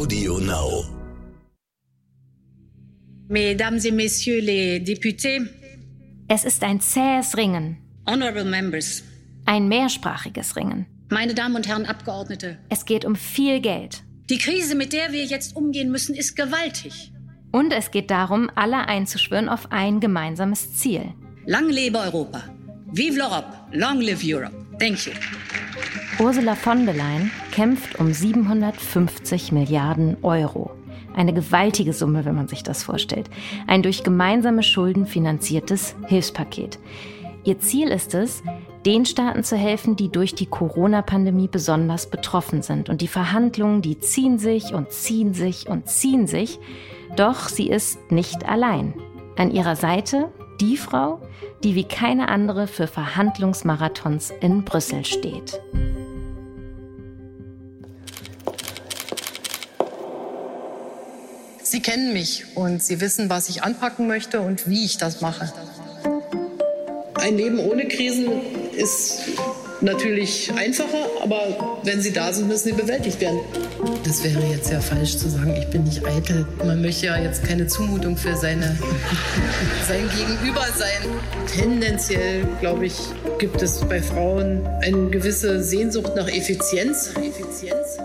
Audio Now. Mesdames et Messieurs les députés, Es ist ein zähes Ringen, Honorable Members, ein mehrsprachiges Ringen. meine Damen und Herren Abgeordnete, Es geht um viel Geld. die Krise, mit der wir jetzt umgehen müssen, ist gewaltig. Und es geht darum, alle einzuschwören auf ein gemeinsames Ziel. Lang lebe Europa. Vive l'Europe. Long live Europe. Thank you. Ursula von der Leyen kämpft um 750 Milliarden Euro. Eine gewaltige Summe, wenn man sich das vorstellt. Ein durch gemeinsame Schulden finanziertes Hilfspaket. Ihr Ziel ist es, den Staaten zu helfen, die durch die Corona-Pandemie besonders betroffen sind. Und die Verhandlungen, die ziehen sich und ziehen sich und ziehen sich. Doch sie ist nicht allein. An ihrer Seite die Frau, die wie keine andere für Verhandlungsmarathons in Brüssel steht. Sie kennen mich und Sie wissen, was ich anpacken möchte und wie ich das mache. Ein Leben ohne Krisen ist natürlich einfacher, aber wenn sie da sind, müssen sie bewältigt werden. Das wäre jetzt ja falsch zu sagen, ich bin nicht eitel. Man möchte ja jetzt keine Zumutung für seine, sein Gegenüber sein. Tendenziell, glaube ich, gibt es bei Frauen eine gewisse Sehnsucht nach Effizienz. Effizienz.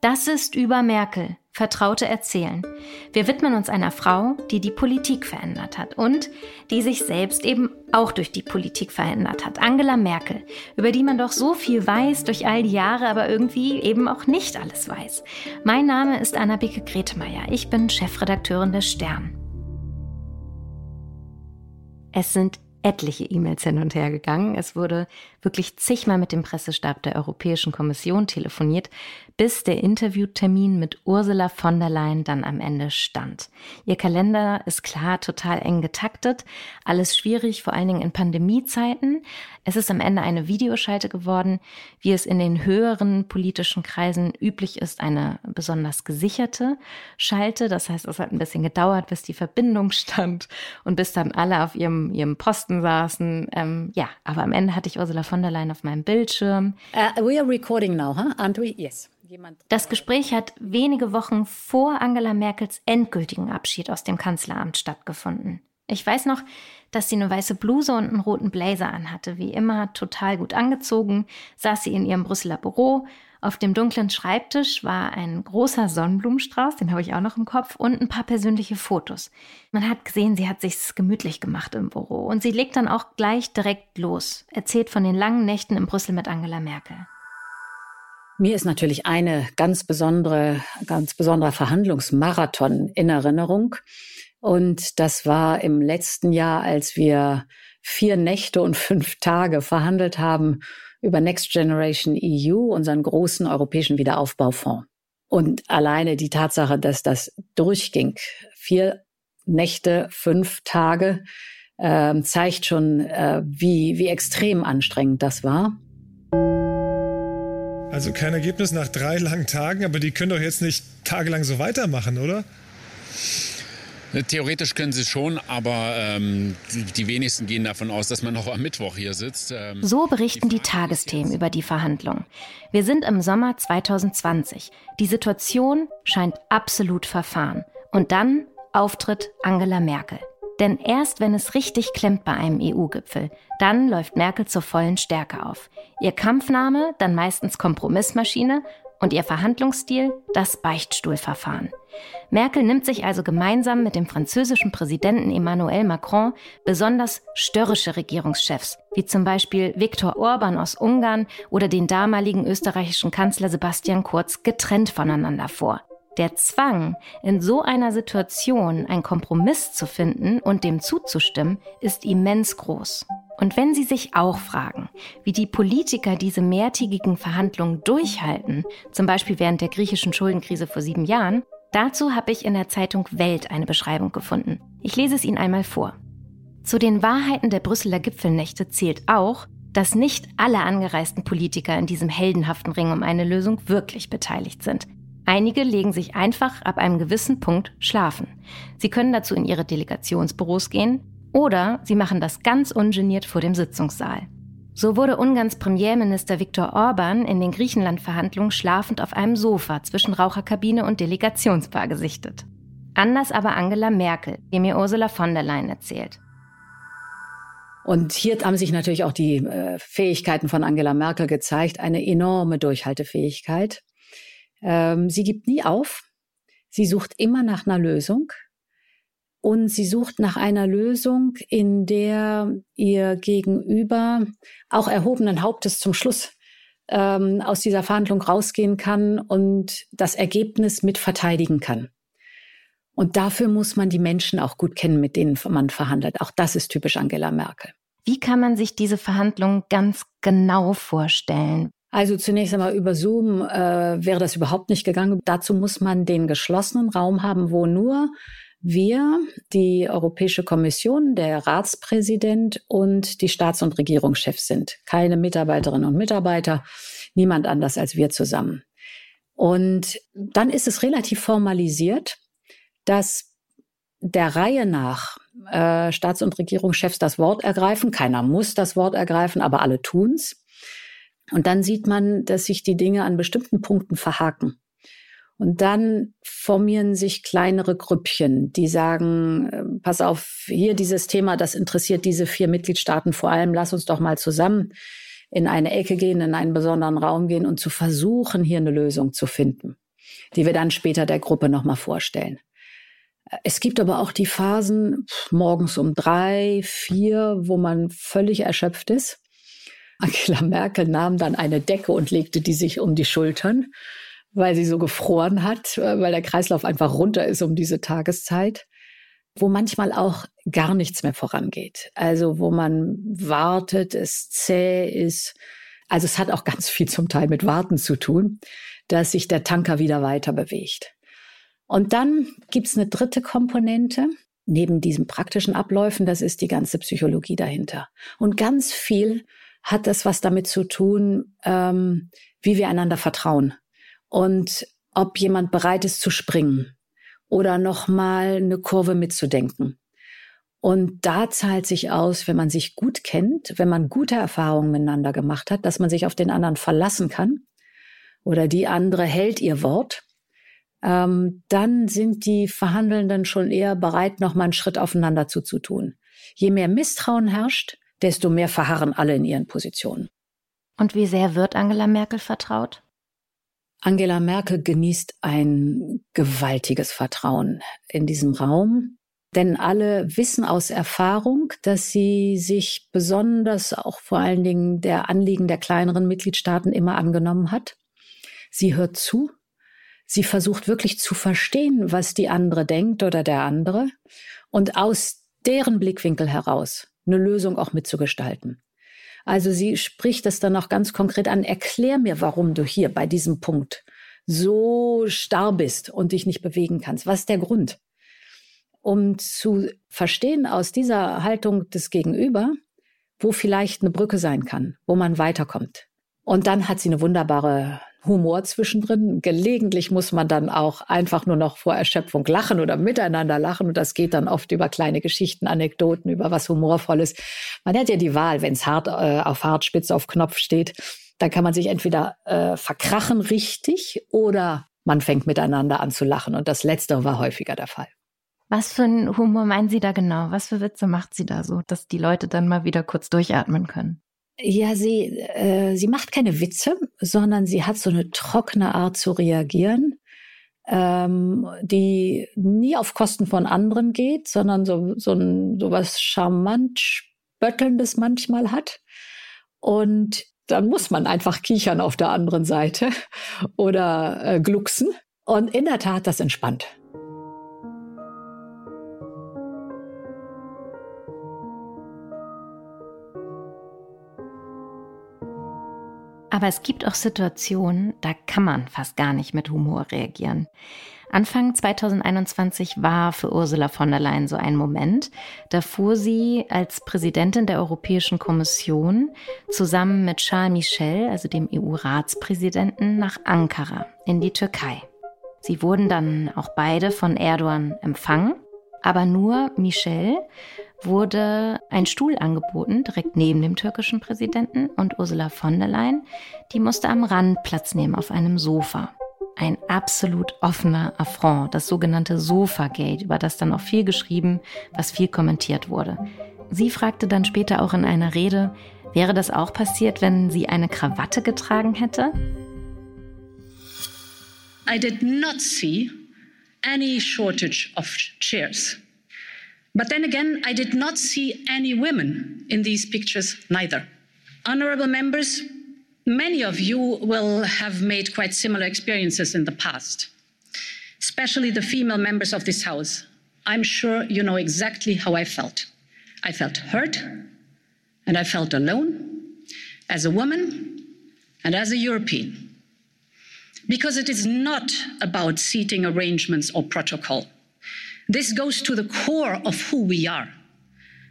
Das ist über Merkel, Vertraute erzählen. Wir widmen uns einer Frau, die die Politik verändert hat und die sich selbst eben auch durch die Politik verändert hat. Angela Merkel, über die man doch so viel weiß durch all die Jahre, aber irgendwie eben auch nicht alles weiß. Mein Name ist Anna-Beke Gretemeyer. Ich bin Chefredakteurin des Stern. Es sind etliche E-Mails hin und her gegangen. Es wurde wirklich zigmal mit dem Pressestab der Europäischen Kommission telefoniert, bis der Interviewtermin mit Ursula von der Leyen dann am Ende stand. Ihr Kalender ist klar total eng getaktet, alles schwierig, vor allen Dingen in Pandemiezeiten. Es ist am Ende eine Videoschalte geworden, wie es in den höheren politischen Kreisen üblich ist, eine besonders gesicherte Schalte. Das heißt, es hat ein bisschen gedauert, bis die Verbindung stand und bis dann alle auf ihrem, ihrem Posten saßen. Ähm, ja, aber am Ende hatte ich Ursula von der Leyen auf meinem Bildschirm. Uh, we are recording now, huh? Aren't we? Yes. Das Gespräch hat wenige Wochen vor Angela Merkels endgültigen Abschied aus dem Kanzleramt stattgefunden. Ich weiß noch, dass sie eine weiße Bluse und einen roten Blazer anhatte. Wie immer total gut angezogen, saß sie in ihrem Brüsseler Büro. Auf dem dunklen Schreibtisch war ein großer Sonnenblumenstrauß, den habe ich auch noch im Kopf, und ein paar persönliche Fotos. Man hat gesehen, sie hat sich's gemütlich gemacht im Büro. Und sie legt dann auch gleich direkt los, erzählt von den langen Nächten in Brüssel mit Angela Merkel. Mir ist natürlich eine ganz besondere, ganz besonderer Verhandlungsmarathon in Erinnerung. Und das war im letzten Jahr, als wir vier Nächte und fünf Tage verhandelt haben über Next Generation EU, unseren großen europäischen Wiederaufbaufonds. Und alleine die Tatsache, dass das durchging, vier Nächte, fünf Tage, äh, zeigt schon, äh, wie, wie extrem anstrengend das war. Also kein Ergebnis nach drei langen Tagen, aber die können doch jetzt nicht tagelang so weitermachen, oder? Theoretisch können sie schon, aber ähm, die, wenigsten gehen davon aus, dass man noch am Mittwoch hier sitzt. Ähm, so berichten die, die Tagesthemen über die Verhandlungen. Wir sind im Sommer 2020. Die Situation scheint absolut verfahren. Und dann Auftritt Angela Merkel. Denn erst wenn es richtig klemmt bei einem EU-Gipfel, dann läuft Merkel zur vollen Stärke auf. Ihr Kampfname dann meistens Kompromissmaschine und ihr Verhandlungsstil das Beichtstuhlverfahren. Merkel nimmt sich also gemeinsam mit dem französischen Präsidenten Emmanuel Macron besonders störrische Regierungschefs, wie zum Beispiel Viktor Orban aus Ungarn oder den damaligen österreichischen Kanzler Sebastian Kurz getrennt voneinander vor. Der Zwang, in so einer Situation einen Kompromiss zu finden und dem zuzustimmen, ist immens groß. Und wenn Sie sich auch fragen, wie die Politiker diese mehrtägigen Verhandlungen durchhalten, zum Beispiel während der griechischen Schuldenkrise vor sieben Jahren, dazu habe ich in der Zeitung Welt eine Beschreibung gefunden. Ich lese es Ihnen einmal vor. Zu den Wahrheiten der Brüsseler Gipfelnächte zählt auch, dass nicht alle angereisten Politiker in diesem heldenhaften Ring um eine Lösung wirklich beteiligt sind. Einige legen sich einfach ab einem gewissen Punkt schlafen. Sie können dazu in ihre Delegationsbüros gehen oder sie machen das ganz ungeniert vor dem Sitzungssaal. So wurde Ungarns Premierminister Viktor Orban in den Griechenland-Verhandlungen schlafend auf einem Sofa zwischen Raucherkabine und Delegationspaar gesichtet. Anders aber Angela Merkel, die mir Ursula von der Leyen erzählt. Und hier haben sich natürlich auch die äh, Fähigkeiten von Angela Merkel gezeigt, eine enorme Durchhaltefähigkeit. Ähm, sie gibt nie auf. Sie sucht immer nach einer Lösung. Und sie sucht nach einer Lösung, in der ihr Gegenüber auch erhobenen Hauptes zum Schluss ähm, aus dieser Verhandlung rausgehen kann und das Ergebnis mit verteidigen kann. Und dafür muss man die Menschen auch gut kennen, mit denen man verhandelt. Auch das ist typisch Angela Merkel. Wie kann man sich diese Verhandlungen ganz genau vorstellen? Also zunächst einmal über Zoom äh, wäre das überhaupt nicht gegangen. Dazu muss man den geschlossenen Raum haben, wo nur wir, die Europäische Kommission, der Ratspräsident und die Staats- und Regierungschefs sind. Keine Mitarbeiterinnen und Mitarbeiter, niemand anders als wir zusammen. Und dann ist es relativ formalisiert, dass der Reihe nach äh, Staats- und Regierungschefs das Wort ergreifen. Keiner muss das Wort ergreifen, aber alle tun's. Und dann sieht man, dass sich die Dinge an bestimmten Punkten verhaken. Und dann formieren sich kleinere Grüppchen, die sagen, äh, pass auf, hier dieses Thema, das interessiert diese vier Mitgliedstaaten vor allem, lass uns doch mal zusammen in eine Ecke gehen, in einen besonderen Raum gehen und zu versuchen, hier eine Lösung zu finden, die wir dann später der Gruppe nochmal vorstellen. Es gibt aber auch die Phasen morgens um drei, vier, wo man völlig erschöpft ist. Angela Merkel nahm dann eine Decke und legte die sich um die Schultern weil sie so gefroren hat, äh, weil der Kreislauf einfach runter ist um diese Tageszeit, wo manchmal auch gar nichts mehr vorangeht. Also wo man wartet, es zäh ist. Also es hat auch ganz viel zum Teil mit Warten zu tun, dass sich der Tanker wieder weiter bewegt. Und dann gibt's eine dritte Komponente, neben diesen praktischen Abläufen, das ist die ganze Psychologie dahinter. Und ganz viel hat das was damit zu tun, ähm, wie wir einander vertrauen und ob jemand bereit ist zu springen oder nochmal eine Kurve mitzudenken. Und da zahlt sich aus, wenn man sich gut kennt, wenn man gute Erfahrungen miteinander gemacht hat, dass man sich auf den anderen verlassen kann oder die andere hält ihr Wort, ähm, dann sind die Verhandelnden schon eher bereit, nochmal einen Schritt aufeinander zuzutun. Je mehr Misstrauen herrscht, desto mehr verharren alle in ihren Positionen. Und wie sehr wird Angela Merkel vertraut? Angela Merkel genießt ein gewaltiges Vertrauen in diesem Raum, denn alle wissen aus Erfahrung, dass sie sich besonders auch vor allen Dingen der Anliegen der kleineren Mitgliedstaaten immer angenommen hat. Sie hört zu, sie versucht wirklich zu verstehen, was die andere denkt oder der andere und aus deren Blickwinkel heraus eine Lösung auch mitzugestalten. Also sie spricht das dann auch ganz konkret an. Erklär mir, warum du hier bei diesem Punkt so starr bist und dich nicht bewegen kannst. Was ist der Grund? Um zu verstehen aus dieser Haltung des Gegenüber, wo vielleicht eine Brücke sein kann, wo man weiterkommt. Und dann hat sie eine wunderbare Humor zwischendrin. Gelegentlich muss man dann auch einfach nur noch vor Erschöpfung lachen oder miteinander lachen. Und das geht dann oft über kleine Geschichten, Anekdoten, über was Humorvolles. Man hat ja die Wahl, wenn es hart äh, auf hart, spitz auf Knopf steht. Dann kann man sich entweder äh, verkrachen richtig oder man fängt miteinander an zu lachen. Und das Letztere war häufiger der Fall. Was für einen Humor meinen Sie da genau? Was für Witze macht sie da so, dass die Leute dann mal wieder kurz durchatmen können? Ja, sie, äh, sie macht keine Witze, sondern sie hat so eine trockene Art zu reagieren, ähm, die nie auf Kosten von anderen geht, sondern so, so, ein, so was charmant Spöttelndes manchmal hat. Und dann muss man einfach kichern auf der anderen Seite oder äh, glucksen. Und in der Tat, das entspannt. Aber es gibt auch Situationen, da kann man fast gar nicht mit Humor reagieren. Anfang 2021 war für Ursula von der Leyen so ein Moment. Da fuhr sie als Präsidentin der Europäischen Kommission zusammen mit Charles Michel, also dem EU-Ratspräsidenten, nach Ankara in die Türkei. Sie wurden dann auch beide von Erdogan empfangen Aber nur Michelle wurde ein Stuhl angeboten, direkt neben dem türkischen Präsidenten, und Ursula von der Leyen, die musste am Rand Platz nehmen auf einem Sofa. Ein absolut offener Affront, das sogenannte Sofagate, über das dann auch viel geschrieben, was viel kommentiert wurde. Sie fragte dann später auch in einer Rede, wäre das auch passiert, wenn sie eine Krawatte getragen hätte? I did not see any shortage of chairs. But then again, I did not see any women in these pictures neither. Honorable members, many of you will have made quite similar experiences in the past, especially the female members of this House. I'm sure you know exactly how I felt. I felt hurt and I felt alone as a woman and as a European. Because it is not about seating arrangements or protocol. This goes to the core of who we are.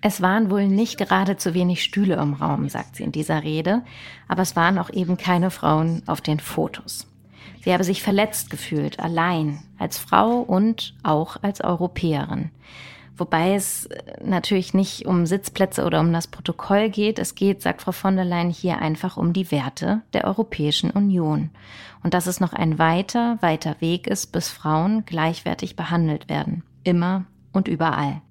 Es waren wohl nicht gerade zu wenig Stühle im Raum, sagt sie in dieser Rede, aber es waren auch eben keine Frauen auf den Fotos. Sie habe sich verletzt gefühlt, allein, als Frau und auch als Europäerin. Wobei es äh, natürlich nicht um Sitzplätze oder um das Protokoll geht. Es geht, sagt Frau von der Leyen, hier einfach um die Werte der Europäischen Union. Und dass es noch ein weiter, weiter Weg ist, bis Frauen gleichwertig behandelt werden. Immer und überall.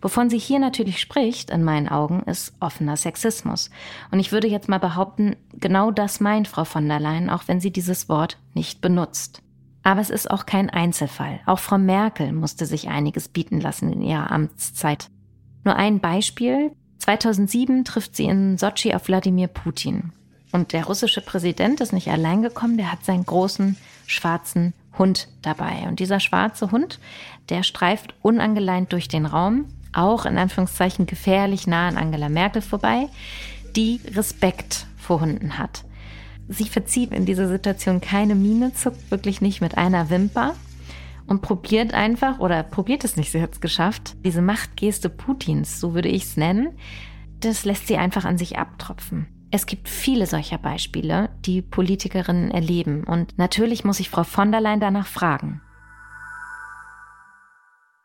Wovon sie hier natürlich spricht, in meinen Augen, ist offener Sexismus. Und ich würde jetzt mal behaupten, genau das meint Frau von der Leyen, auch wenn sie dieses Wort nicht benutzt. Aber es ist auch kein Einzelfall. Auch Frau Merkel musste sich einiges bieten lassen in ihrer Amtszeit. Nur ein Beispiel. 2007 trifft sie in Sochi auf Wladimir Putin. Und der russische Präsident ist nicht allein gekommen, der hat seinen großen schwarzen Hund dabei. Und dieser schwarze Hund, der streift unangeleint durch den Raum, auch in Anführungszeichen gefährlich nah an Angela Merkel vorbei, die Respekt vor Hunden hat. Sie verzieht in dieser Situation keine Miene, zuckt wirklich nicht mit einer Wimper und probiert einfach, oder probiert es nicht, sie hat es geschafft, diese Machtgeste Putins, so würde ich es nennen, das lässt sie einfach an sich abtropfen. Es gibt viele solcher Beispiele, die Politikerinnen erleben. Und natürlich muss ich Frau von der Leyen danach fragen.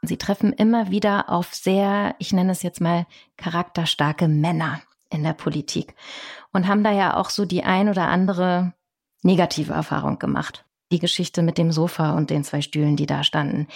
Sie treffen immer wieder auf sehr, ich nenne es jetzt mal, charakterstarke Männer in der Politik und haben da ja auch so die ein oder andere negative Erfahrung gemacht. Die Geschichte mit dem Sofa und den zwei Stühlen, die da standen.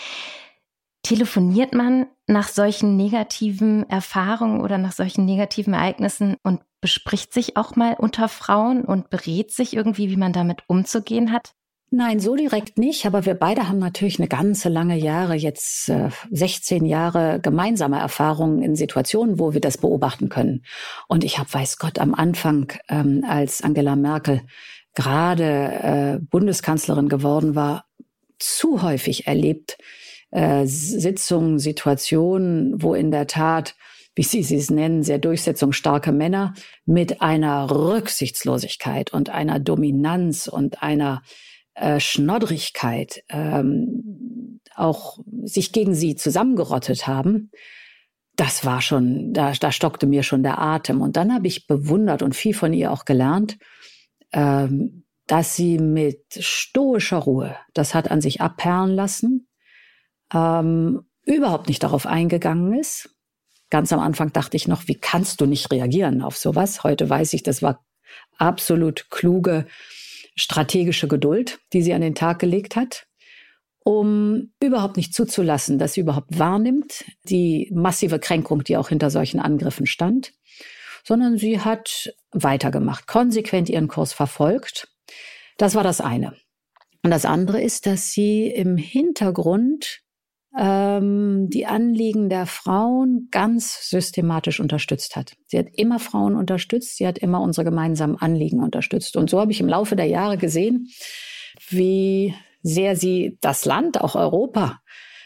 Telefoniert man nach solchen negativen Erfahrungen oder nach solchen negativen Ereignissen und bespricht sich auch mal unter Frauen und berät sich irgendwie, wie man damit umzugehen hat? Nein, so direkt nicht, aber wir beide haben natürlich eine ganze lange Jahre, jetzt äh, 16 Jahre gemeinsame Erfahrungen in Situationen, wo wir das beobachten können. Und ich habe, weiß Gott, am Anfang, ähm, als Angela Merkel gerade äh, Bundeskanzlerin geworden war, zu häufig erlebt, äh, Sitzungen, Situationen, wo in der Tat, wie Sie es nennen, sehr durchsetzungsstarke Männer mit einer Rücksichtslosigkeit und einer Dominanz und einer äh, Schnoddrigkeit ähm, auch sich gegen sie zusammengerottet haben, das war schon, da, da stockte mir schon der Atem. Und dann habe ich bewundert und viel von ihr auch gelernt, ähm, dass sie mit stoischer Ruhe das hat an sich abperlen lassen, ähm, überhaupt nicht darauf eingegangen ist. Ganz am Anfang dachte ich noch, wie kannst du nicht reagieren auf sowas? Heute weiß ich, das war absolut kluge strategische Geduld, die sie an den Tag gelegt hat, um überhaupt nicht zuzulassen, dass sie überhaupt wahrnimmt, die massive Kränkung, die auch hinter solchen Angriffen stand, sondern sie hat weitergemacht, konsequent ihren Kurs verfolgt. Das war das eine. Und das andere ist, dass sie im Hintergrund ähm, die Anliegen der Frauen ganz systematisch unterstützt hat. Sie hat immer Frauen unterstützt, sie hat immer unsere gemeinsamen Anliegen unterstützt. Und so habe ich im Laufe der Jahre gesehen, wie sehr sie das Land, auch Europa,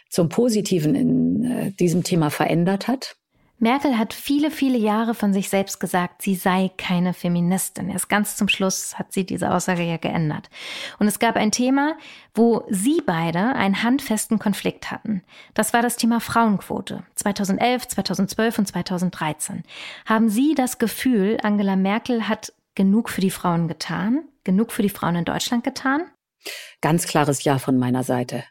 zum Positiven in äh, diesem Thema verändert hat. Merkel hat viele, viele Jahre von sich selbst gesagt, sie sei keine Feministin. Erst ganz zum Schluss hat sie diese Aussage ja geändert. Und es gab ein Thema, wo sie beide einen handfesten Konflikt hatten. Das war das Thema Frauenquote. 2011, 2012 und 2013. Haben Sie das Gefühl, Angela Merkel hat genug für die Frauen getan? Genug für die Frauen in Deutschland getan? Ganz klares Ja von meiner Seite.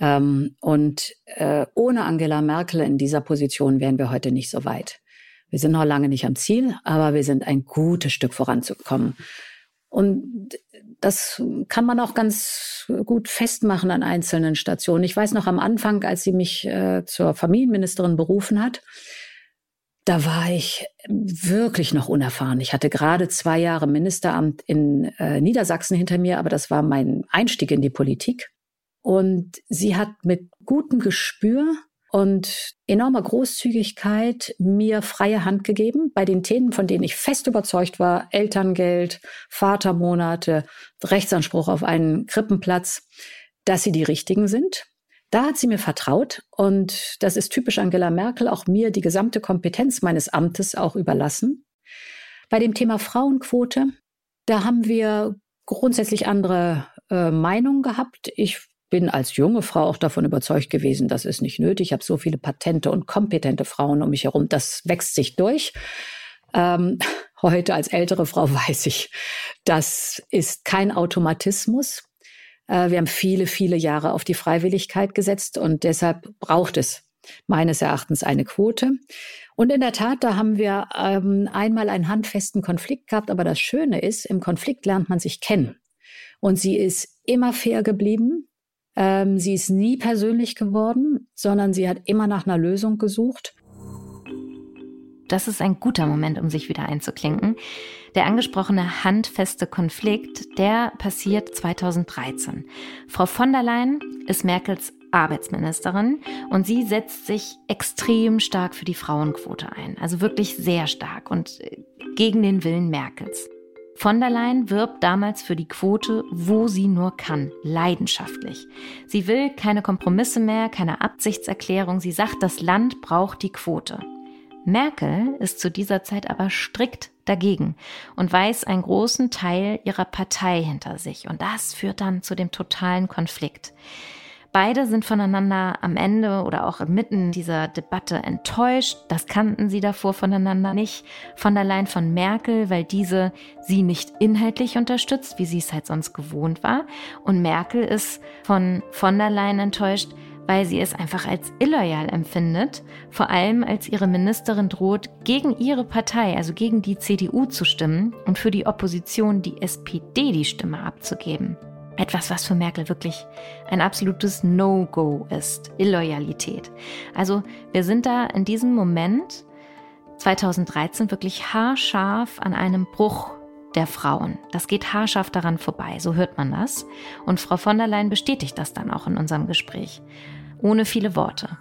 Ähm, und äh, ohne Angela Merkel in dieser Position wären wir heute nicht so weit. Wir sind noch lange nicht am Ziel, aber wir sind ein gutes Stück voranzukommen. Und das kann man auch ganz gut festmachen an einzelnen Stationen. Ich weiß noch am Anfang, als sie mich äh, zur Familienministerin berufen hat, da war ich wirklich noch unerfahren. Ich hatte gerade zwei Jahre Ministeramt in äh, Niedersachsen hinter mir, aber das war mein Einstieg in die Politik. Und sie hat mit gutem Gespür und enormer Großzügigkeit mir freie Hand gegeben bei den Themen, von denen ich fest überzeugt war, Elterngeld, Vatermonate, Rechtsanspruch auf einen Krippenplatz, dass sie die richtigen sind. Da hat sie mir vertraut und das ist typisch Angela Merkel, auch mir die gesamte Kompetenz meines Amtes auch überlassen. Bei dem Thema Frauenquote, da haben wir grundsätzlich andere äh, Meinungen gehabt. Ich bin als junge Frau auch davon überzeugt gewesen, das ist nicht nötig. Ich habe so viele patente und kompetente Frauen um mich herum. Das wächst sich durch. Ähm, heute als ältere Frau weiß ich, das ist kein Automatismus. Äh, wir haben viele, viele Jahre auf die Freiwilligkeit gesetzt und deshalb braucht es meines Erachtens eine Quote. Und in der Tat, da haben wir ähm, einmal einen handfesten Konflikt gehabt. Aber das Schöne ist, im Konflikt lernt man sich kennen. Und sie ist immer fair geblieben. Ähm, sie ist nie persönlich geworden, sondern sie hat immer nach einer Lösung gesucht. Das ist ein guter Moment, um sich wieder einzuklinken. Der angesprochene handfeste Konflikt, der passiert 2013. Frau von der Leyen ist Merkels Arbeitsministerin und sie setzt sich extrem stark für die Frauenquote ein. Also wirklich sehr stark und äh, gegen den Willen Merkels. Von der Leyen wirbt damals für die Quote, wo sie nur kann, leidenschaftlich. Sie will keine Kompromisse mehr, keine Absichtserklärung. Sie sagt, das Land braucht die Quote. Merkel ist zu dieser Zeit aber strikt dagegen und weiß einen großen Teil ihrer Partei hinter sich. Und das führt dann zu dem totalen Konflikt. Beide sind voneinander am Ende oder auch inmitten dieser Debatte enttäuscht. Das kannten sie davor voneinander nicht. Von der Leyen von Merkel, weil diese sie nicht inhaltlich unterstützt, wie sie es halt sonst gewohnt war. Und Merkel ist von von der Leyen enttäuscht, weil sie es einfach als illoyal empfindet, vor allem als ihre Ministerin droht, gegen ihre Partei, also gegen die CDU zu stimmen und für die Opposition, die SPD, die Stimme abzugeben. Etwas, was für Merkel wirklich ein absolutes No-Go ist, Illoyalität. Also wir sind da in diesem Moment 2013 wirklich haarscharf an einem Bruch der Frauen. Das geht haarscharf daran vorbei, so hört man das. Und Frau von der Leyen bestätigt das dann auch in unserem Gespräch. Ohne viele Worte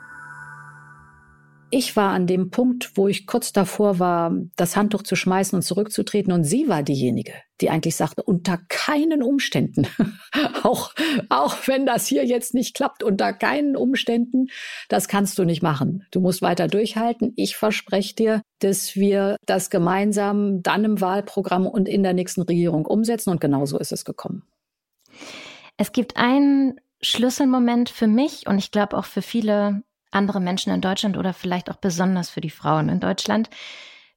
ich war an dem Punkt, wo ich kurz davor war, das Handtuch zu schmeißen und zurückzutreten. Und sie war diejenige, die eigentlich sagte, unter keinen Umständen, auch, auch wenn das hier jetzt nicht klappt, unter keinen Umständen, das kannst du nicht machen. Du musst weiter durchhalten. Ich verspreche dir, dass wir das gemeinsam dann im Wahlprogramm und in der nächsten Regierung umsetzen. Und genauso ist es gekommen. Es gibt einen Schlüsselmoment für mich und ich glaube auch für viele andere Menschen in Deutschland oder vielleicht auch besonders für die Frauen in Deutschland,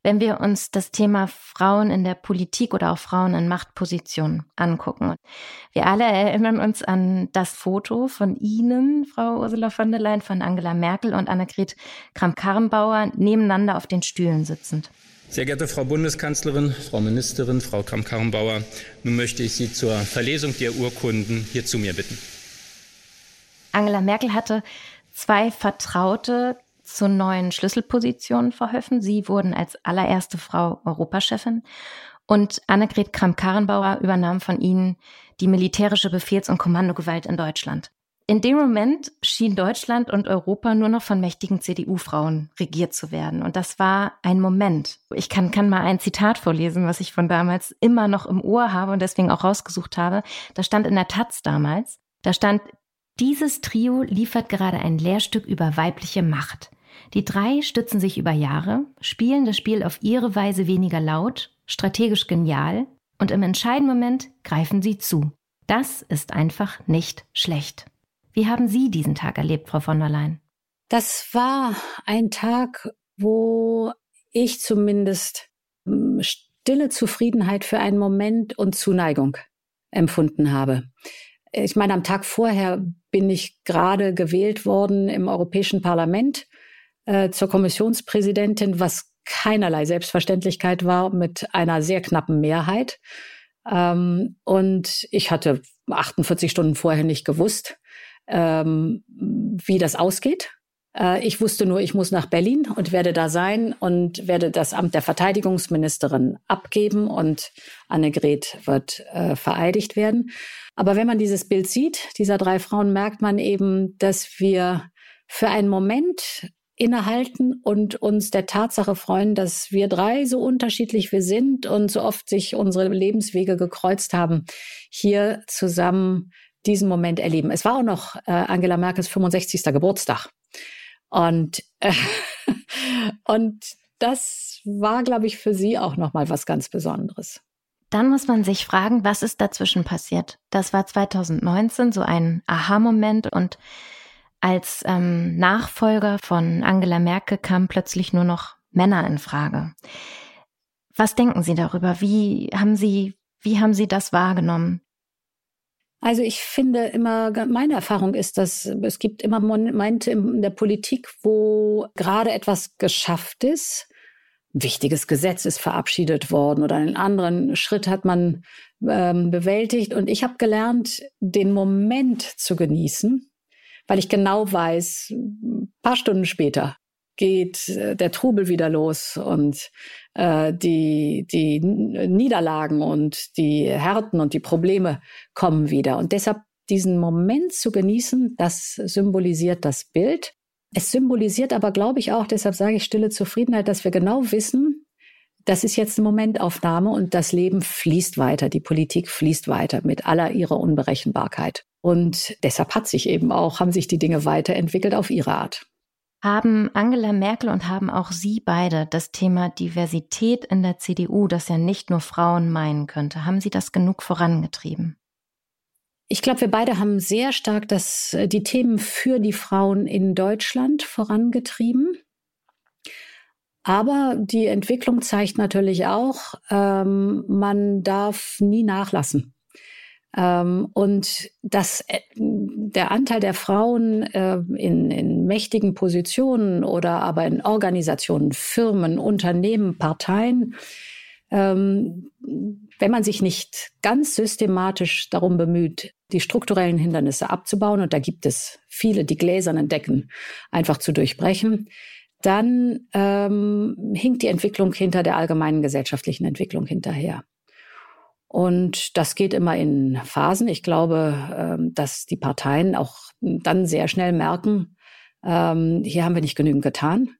wenn wir uns das Thema Frauen in der Politik oder auch Frauen in Machtpositionen angucken. Wir alle erinnern uns an das Foto von Ihnen, Frau Ursula von der Leyen, von Angela Merkel und Annegret Kramp-Karrenbauer nebeneinander auf den Stühlen sitzend. Sehr geehrte Frau Bundeskanzlerin, Frau Ministerin, Frau Kramp-Karrenbauer, nun möchte ich Sie zur Verlesung der Urkunden hier zu mir bitten. Angela Merkel hatte zwei Vertraute zu neuen Schlüsselpositionen verholfen. Sie wurden als allererste Frau Europachefin und Annegret Kramp-Karrenbauer übernahm von ihnen die militärische Befehls- und Kommandogewalt in Deutschland. In dem Moment schien Deutschland und Europa nur noch von mächtigen CDU-Frauen regiert zu werden. Und das war ein Moment. Ich kann, kann mal ein Zitat vorlesen, was ich von damals immer noch im Ohr habe und deswegen auch rausgesucht habe. Da stand in der Taz damals, da stand, dieses Trio liefert gerade ein Lehrstück über weibliche Macht. Die drei stützen sich über Jahre, spielen das Spiel auf ihre Weise weniger laut, strategisch genial und im entscheidenden Moment greifen sie zu. Das ist einfach nicht schlecht. Wie haben Sie diesen Tag erlebt, Frau von der Leyen? Das war ein Tag, wo ich zumindest hm, stille Zufriedenheit für einen Moment und Zuneigung empfunden habe ich meine, am Tag vorher bin ich gerade gewählt worden im Europäischen Parlament äh, zur Kommissionspräsidentin, was keinerlei Selbstverständlichkeit war, mit einer sehr knappen Mehrheit. Ähm, und ich hatte 48 Stunden vorher nicht gewusst, ähm, wie das ausgeht. Äh, ich wusste nur, ich muss nach Berlin und werde da sein und werde das Amt der Verteidigungsministerin abgeben und Annegret wird äh, vereidigt werden. Aber wenn man dieses Bild sieht, dieser drei Frauen, merkt man eben, dass wir für einen Moment innehalten und uns der Tatsache freuen, dass wir drei so unterschiedlich wir sind und so oft sich unsere Lebenswege gekreuzt haben, hier zusammen diesen Moment erleben. Es war auch noch äh, Angela Merkels 65. Geburtstag. Und, äh, und das war, glaube ich, für sie auch nochmal was ganz Besonderes. Dann muss man sich fragen, was ist dazwischen passiert? Das war 2019 so ein Aha-Moment und als ähm, Nachfolger von Angela Merkel kamen plötzlich nur noch Männer in Frage. Was denken Sie darüber? Wie haben Sie, wie haben Sie das wahrgenommen? Also ich finde immer, meine Erfahrung ist, dass es gibt immer Momente in der Politik, wo gerade etwas geschafft ist. Ein wichtiges Gesetz ist verabschiedet worden oder einen anderen Schritt hat man ähm, bewältigt. Und ich habe gelernt, den Moment zu genießen, weil ich genau weiß, ein paar Stunden später geht äh, der Trubel wieder los und äh, die, die Niederlagen und die Härten und die Probleme kommen wieder. Und deshalb diesen Moment zu genießen, das symbolisiert das Bild. Es symbolisiert aber, glaube ich, auch, deshalb sage ich stille Zufriedenheit, dass wir genau wissen, das ist jetzt eine Momentaufnahme und das Leben fließt weiter, die Politik fließt weiter mit aller ihrer Unberechenbarkeit. Und deshalb hat sich eben auch, haben sich die Dinge weiterentwickelt auf ihre Art. Haben Angela Merkel und haben auch Sie beide das Thema Diversität in der CDU, das ja nicht nur Frauen meinen könnte, haben Sie das genug vorangetrieben? Ich glaube, wir beide haben sehr stark das, äh, die Themen für die Frauen in Deutschland vorangetrieben. Aber die Entwicklung zeigt natürlich auch, ähm, man darf nie nachlassen. Ähm, und dass äh, der Anteil der Frauen äh, in, in mächtigen Positionen oder aber in Organisationen, Firmen, Unternehmen, Parteien, ähm, wenn man sich nicht ganz systematisch darum bemüht, die strukturellen Hindernisse abzubauen, und da gibt es viele, die gläsernen Decken einfach zu durchbrechen, dann ähm, hinkt die Entwicklung hinter der allgemeinen gesellschaftlichen Entwicklung hinterher. Und das geht immer in Phasen. Ich glaube, ähm, dass die Parteien auch dann sehr schnell merken, ähm, hier haben wir nicht genügend getan.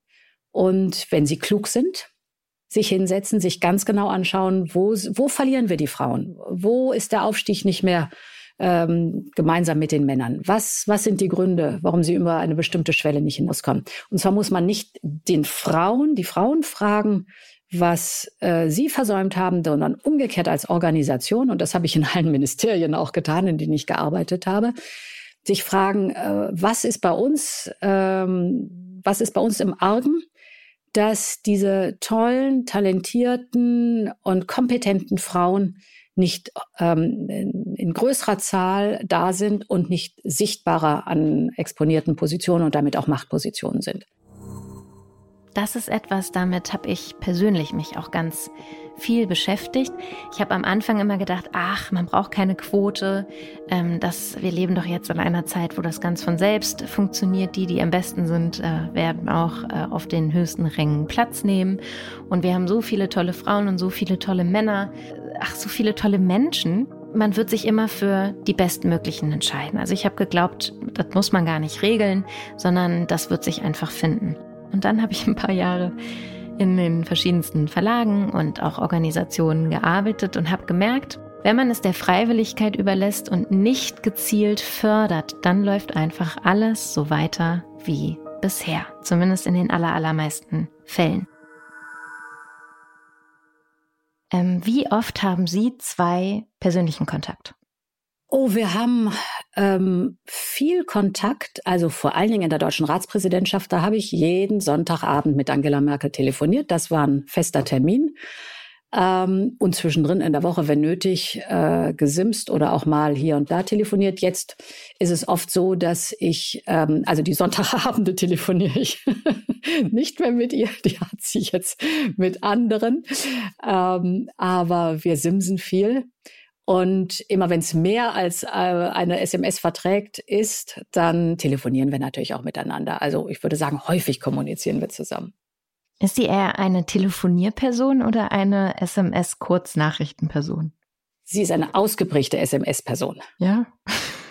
Und wenn sie klug sind, sich hinsetzen, sich ganz genau anschauen, wo, wo verlieren wir die Frauen? Wo ist der Aufstieg nicht mehr ähm, gemeinsam mit den Männern? Was, was sind die Gründe, warum sie über eine bestimmte Schwelle nicht hinauskommen? Und zwar muss man nicht den Frauen, die Frauen fragen, was äh, Sie versäumt haben, sondern umgekehrt als Organisation, und das habe ich in allen Ministerien auch getan, in denen ich gearbeitet habe, sich fragen, äh, was ist bei uns, ähm, was ist bei uns im Argen, dass diese tollen, talentierten und kompetenten Frauen nicht ähm, in, größerer Zahl da sind und nicht sichtbarer an exponierten Positionen und damit auch Machtpositionen sind das ist etwas, damit habe ich persönlich mich auch ganz viel beschäftigt. Ich habe am Anfang immer gedacht, ach, man braucht keine Quote. Ähm, das, wir leben doch jetzt in einer Zeit, wo das ganz von selbst funktioniert. Die, die am besten sind, äh, werden auch äh, auf den höchsten Rängen Platz nehmen. Und wir haben so viele tolle Frauen und so viele tolle Männer, ach, so viele tolle Menschen. Man wird sich immer für die bestmöglichen entscheiden. Also ich habe geglaubt, das muss man gar nicht regeln, sondern das wird sich einfach finden. Und dann habe ich ein paar Jahre in den verschiedensten Verlagen und auch Organisationen gearbeitet und habe gemerkt, wenn man es der Freiwilligkeit überlässt und nicht gezielt fördert, dann läuft einfach alles so weiter wie bisher, zumindest in den allermeisten Fällen. Ähm, wie oft haben Sie zwei persönlichen Kontakt? Oh, wir haben ähm, viel Kontakt, also vor allen Dingen in der deutschen Ratspräsidentschaft. Da habe ich jeden Sonntagabend mit Angela Merkel telefoniert. Das war ein fester Termin. ähm, und zwischendrin in der Woche, wenn nötig, äh, gesimst oder auch mal hier und da telefoniert. Jetzt ist es oft so, dass ich, ähm, also die Sonntagabende telefoniere ich nicht mehr mit ihr, die hat sie jetzt mit anderen, ähm, aber wir simsen viel. Und immer wenn es mehr als äh, eine SMS verträgt ist, dann telefonieren wir natürlich auch miteinander. Also ich würde sagen, häufig kommunizieren wir zusammen. Ist sie eher eine Telefonierperson oder eine SMS-Kurznachrichtenperson? Sie ist eine ausgeprägte SMS-Person. Ja.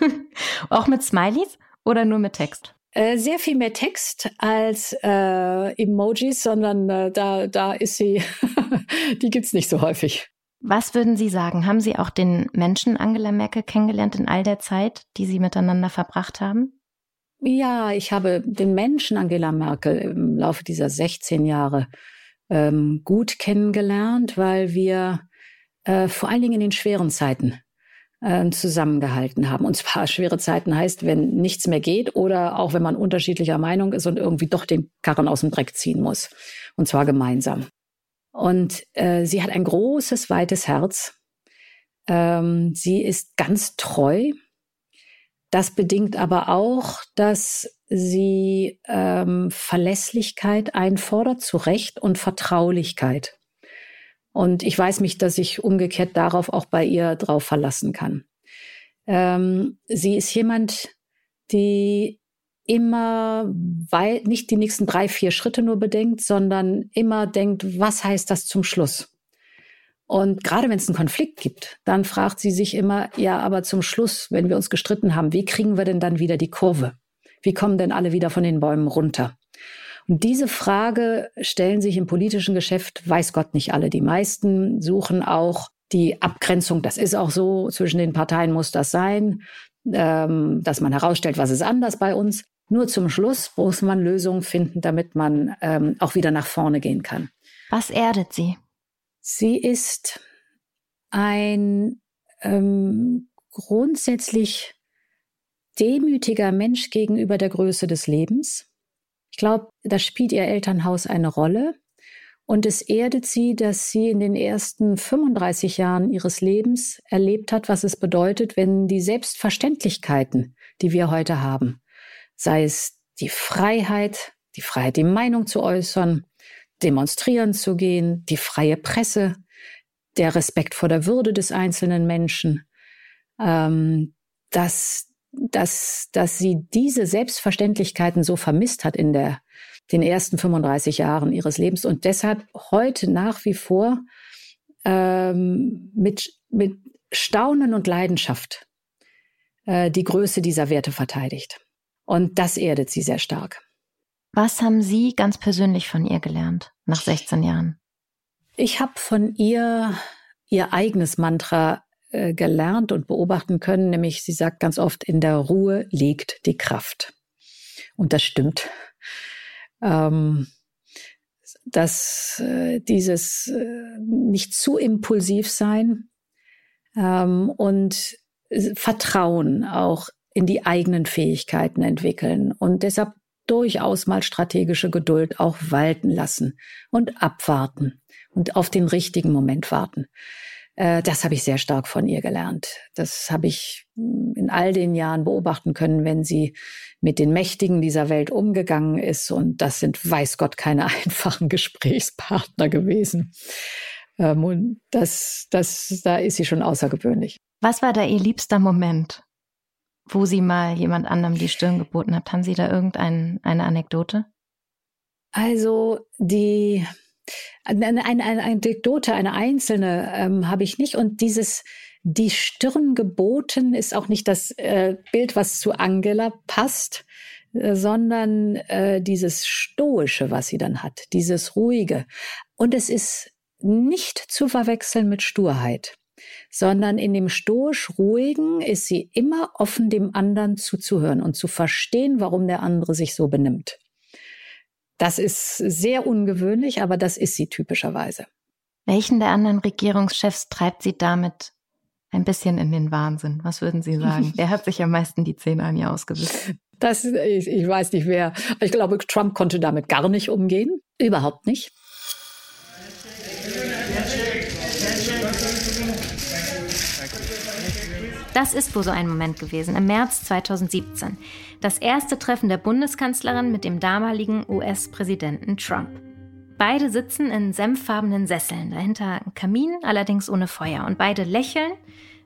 auch mit Smileys oder nur mit Text? Äh, sehr viel mehr Text als äh, Emojis, sondern äh, da, da ist sie, die gibt's nicht so häufig. Was würden Sie sagen? Haben Sie auch den Menschen Angela Merkel kennengelernt in all der Zeit, die Sie miteinander verbracht haben? Ja, ich habe den Menschen Angela Merkel im Laufe dieser 16 Jahre ähm, gut kennengelernt, weil wir äh, vor allen Dingen in den schweren Zeiten äh, zusammengehalten haben. Und zwar schwere Zeiten heißt, wenn nichts mehr geht oder auch wenn man unterschiedlicher Meinung ist und irgendwie doch den Karren aus dem Dreck ziehen muss. Und zwar gemeinsam. Und äh, sie hat ein großes, weites Herz. Ähm, sie ist ganz treu. Das bedingt aber auch, dass sie ähm, Verlässlichkeit einfordert, zu Recht und Vertraulichkeit. Und ich weiß mich, dass ich umgekehrt darauf auch bei ihr drauf verlassen kann. Ähm, sie ist jemand, die immer weit, nicht die nächsten drei, vier Schritte nur bedenkt, sondern immer denkt, was heißt das zum Schluss? Und gerade wenn es einen Konflikt gibt, dann fragt sie sich immer, ja, aber zum Schluss, wenn wir uns gestritten haben, wie kriegen wir denn dann wieder die Kurve? Wie kommen denn alle wieder von den Bäumen runter? Und diese Frage stellen sich im politischen Geschäft, weiß Gott nicht alle. Die meisten suchen auch die Abgrenzung, das ist auch so, zwischen den Parteien muss das sein, ähm, dass man herausstellt, was ist anders bei uns. Nur zum Schluss muss man Lösungen finden, damit man ähm, auch wieder nach vorne gehen kann. Was erdet sie? Sie ist ein ähm, grundsätzlich demütiger Mensch gegenüber der Größe des Lebens. Ich glaube, da spielt ihr Elternhaus eine Rolle. Und es erdet sie, dass sie in den ersten 35 Jahren ihres Lebens erlebt hat, was es bedeutet, wenn die Selbstverständlichkeiten, die wir heute haben, sei es die Freiheit, die Freiheit, die Meinung zu äußern, demonstrieren zu gehen, die freie Presse, der Respekt vor der Würde des einzelnen Menschen, ähm, dass, dass, dass sie diese Selbstverständlichkeiten so vermisst hat in der, den ersten 35 Jahren ihres Lebens und deshalb heute nach wie vor ähm, mit, mit Staunen und Leidenschaft äh, die Größe dieser Werte verteidigt. Und das erdet sie sehr stark. Was haben Sie ganz persönlich von ihr gelernt nach 16 Jahren? Ich habe von ihr ihr eigenes Mantra äh, gelernt und beobachten können, nämlich sie sagt ganz oft, in der Ruhe liegt die Kraft. Und das stimmt. Ähm, dass äh, dieses äh, nicht zu impulsiv sein ähm, und Vertrauen auch in die eigenen Fähigkeiten entwickeln und deshalb durchaus mal strategische Geduld auch walten lassen und abwarten und auf den richtigen Moment warten. Äh, das habe ich sehr stark von ihr gelernt. Das habe ich hm, in all den Jahren beobachten können, wenn sie mit den Mächtigen dieser Welt umgegangen ist. Und das sind, weiß Gott, keine einfachen Gesprächspartner gewesen. Ähm, und das, das, da ist sie schon außergewöhnlich. Was war da Ihr liebster Moment? Wo Sie mal jemand anderem die Stirn geboten habt. Haben Sie da irgendeine eine Anekdote? Also die eine, eine, eine Anekdote, eine einzelne ähm, habe ich nicht. Und dieses die Stirn geboten ist auch nicht das äh, Bild, was zu Angela passt, äh, sondern äh, dieses Stoische, was sie dann hat, dieses Ruhige. Und es ist nicht zu verwechseln mit Sturheit sondern in dem stoisch ruhigen ist sie immer offen, dem anderen zuzuhören und zu verstehen, warum der andere sich so benimmt. Das ist sehr ungewöhnlich, aber das ist sie typischerweise. Welchen der anderen Regierungschefs treibt sie damit ein bisschen in den Wahnsinn? Was würden Sie sagen? Wer hat sich am meisten die Zähne an ihr ausgebissen? Das, ich, ich weiß nicht wer. Ich glaube, Trump konnte damit gar nicht umgehen. Überhaupt nicht. Das ist wohl so ein Moment gewesen, im März 2017. Das erste Treffen der Bundeskanzlerin mit dem damaligen US-Präsidenten Trump. Beide sitzen in senffarbenen Sesseln, dahinter ein Kamin, allerdings ohne Feuer. Und beide lächeln,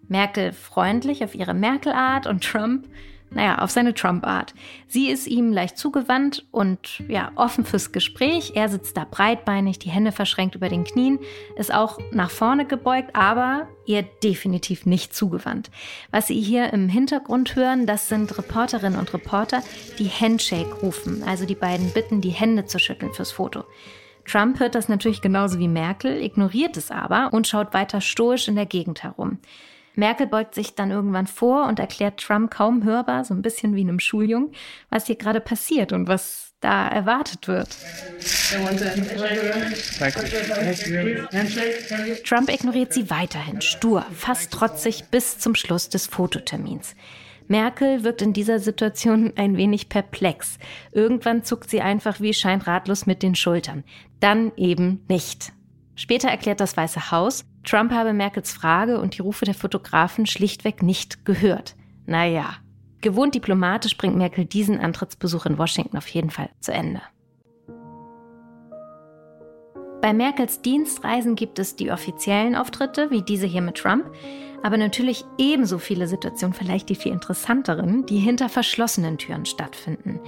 Merkel freundlich auf ihre Merkel-Art und Trump naja, auf seine Trump-Art. Sie ist ihm leicht zugewandt und ja, offen fürs Gespräch. Er sitzt da breitbeinig, die Hände verschränkt über den Knien, ist auch nach vorne gebeugt, aber ihr definitiv nicht zugewandt. Was Sie hier im Hintergrund hören, das sind Reporterinnen und Reporter, die Handshake rufen, also die beiden bitten, die Hände zu schütteln fürs Foto. Trump hört das natürlich genauso wie Merkel, ignoriert es aber und schaut weiter stoisch in der Gegend herum. Merkel beugt sich dann irgendwann vor und erklärt Trump kaum hörbar, so ein bisschen wie einem Schuljungen, was hier gerade passiert und was da erwartet wird. Trump ignoriert sie weiterhin, stur, fast trotzig bis zum Schluss des Fototermins. Merkel wirkt in dieser Situation ein wenig perplex. Irgendwann zuckt sie einfach wie scheinratlos mit den Schultern. Dann eben nicht. Später erklärt das Weiße Haus, Trump habe Merkels Frage und die Rufe der Fotografen schlichtweg nicht gehört. Naja, gewohnt diplomatisch bringt Merkel diesen Antrittsbesuch in Washington auf jeden Fall zu Ende. Bei Merkels Dienstreisen gibt es die offiziellen Auftritte, wie diese hier mit Trump, aber natürlich ebenso viele Situationen, vielleicht die viel interessanteren, die hinter verschlossenen Türen stattfinden.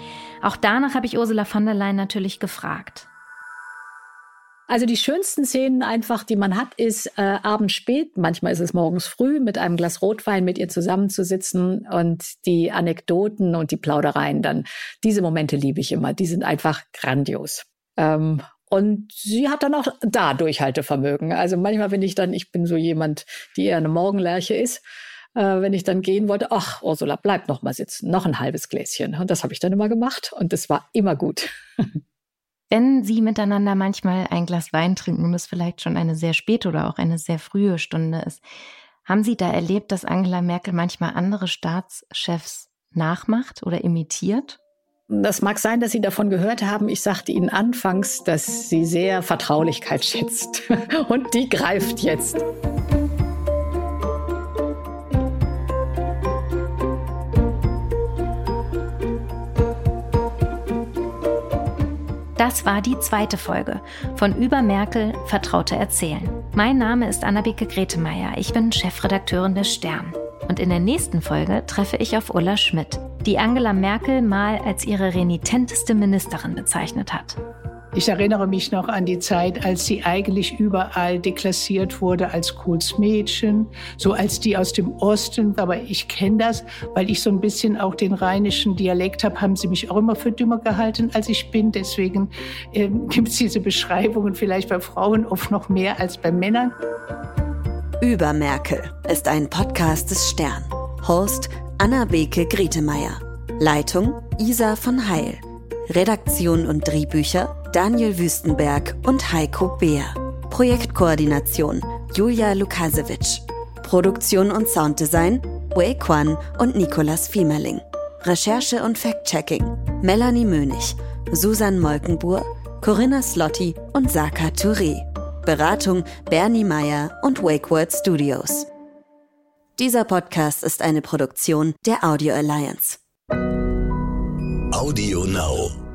Auch danach habe ich Ursula von der Leyen natürlich gefragt. Also die schönsten Szenen einfach, die man hat, ist äh, abends spät, manchmal ist es morgens früh, mit einem Glas Rotwein mit ihr zusammenzusitzen und die Anekdoten und die Plaudereien dann. Diese Momente liebe ich immer, die sind einfach grandios. Ähm, und sie hat dann auch da Durchhaltevermögen. Also manchmal bin ich dann, ich bin so jemand, die eher eine Morgenlerche ist. Äh, wenn ich dann gehen wollte, ach, Ursula, bleib noch mal sitzen, noch ein halbes Gläschen. Und das habe ich dann immer gemacht und es war immer gut. wenn Sie miteinander manchmal ein Glas Wein trinken und es vielleicht schon eine sehr späte oder auch eine sehr frühe Stunde ist, haben Sie da erlebt, dass Angela Merkel manchmal andere Staatschefs nachmacht oder imitiert? Das mag sein, dass Sie davon gehört haben. Ich sagte Ihnen anfangs, dass sie sehr Vertraulichkeit schätzt. Und die greift jetzt. Das war die zweite Folge von Über Merkel Vertraute Erzählen. Mein Name ist Annabeke Gretemeyer. Ich bin Chefredakteurin des Stern. Und in der nächsten Folge treffe ich auf Ulla Schmidt, die Angela Merkel mal als ihre renitenteste Ministerin bezeichnet hat. Ich erinnere mich noch an die Zeit, als sie eigentlich überall deklassiert wurde als Kohls Mädchen, so als die aus dem Osten. Aber ich kenne das, weil ich so ein bisschen auch den rheinischen Dialekt habe, haben sie mich auch immer für dümmer gehalten, als ich bin. Deswegen äh, gibt es diese Beschreibungen vielleicht bei Frauen oft noch mehr als bei Männern. Über Merkel ist ein Podcast des Stern. Host Anna-Beke Grietemeyer. Leitung Isa von Heil. Redaktion und Drehbücher Daniel Wüstenberg und Heiko Beer. Projektkoordination Julia Lukasewitsch. Produktion und Sounddesign Wei Kwan und Nicolas Fiemerling. Recherche und Fact-Checking Melanie Mönig, Susan Molkenbuhr, Corinna Slotti und Saka Touré. Beratung Bernie Meyer und Wakeword Studios. Dieser Podcast ist eine Produktion der Audio Alliance. Audio Now.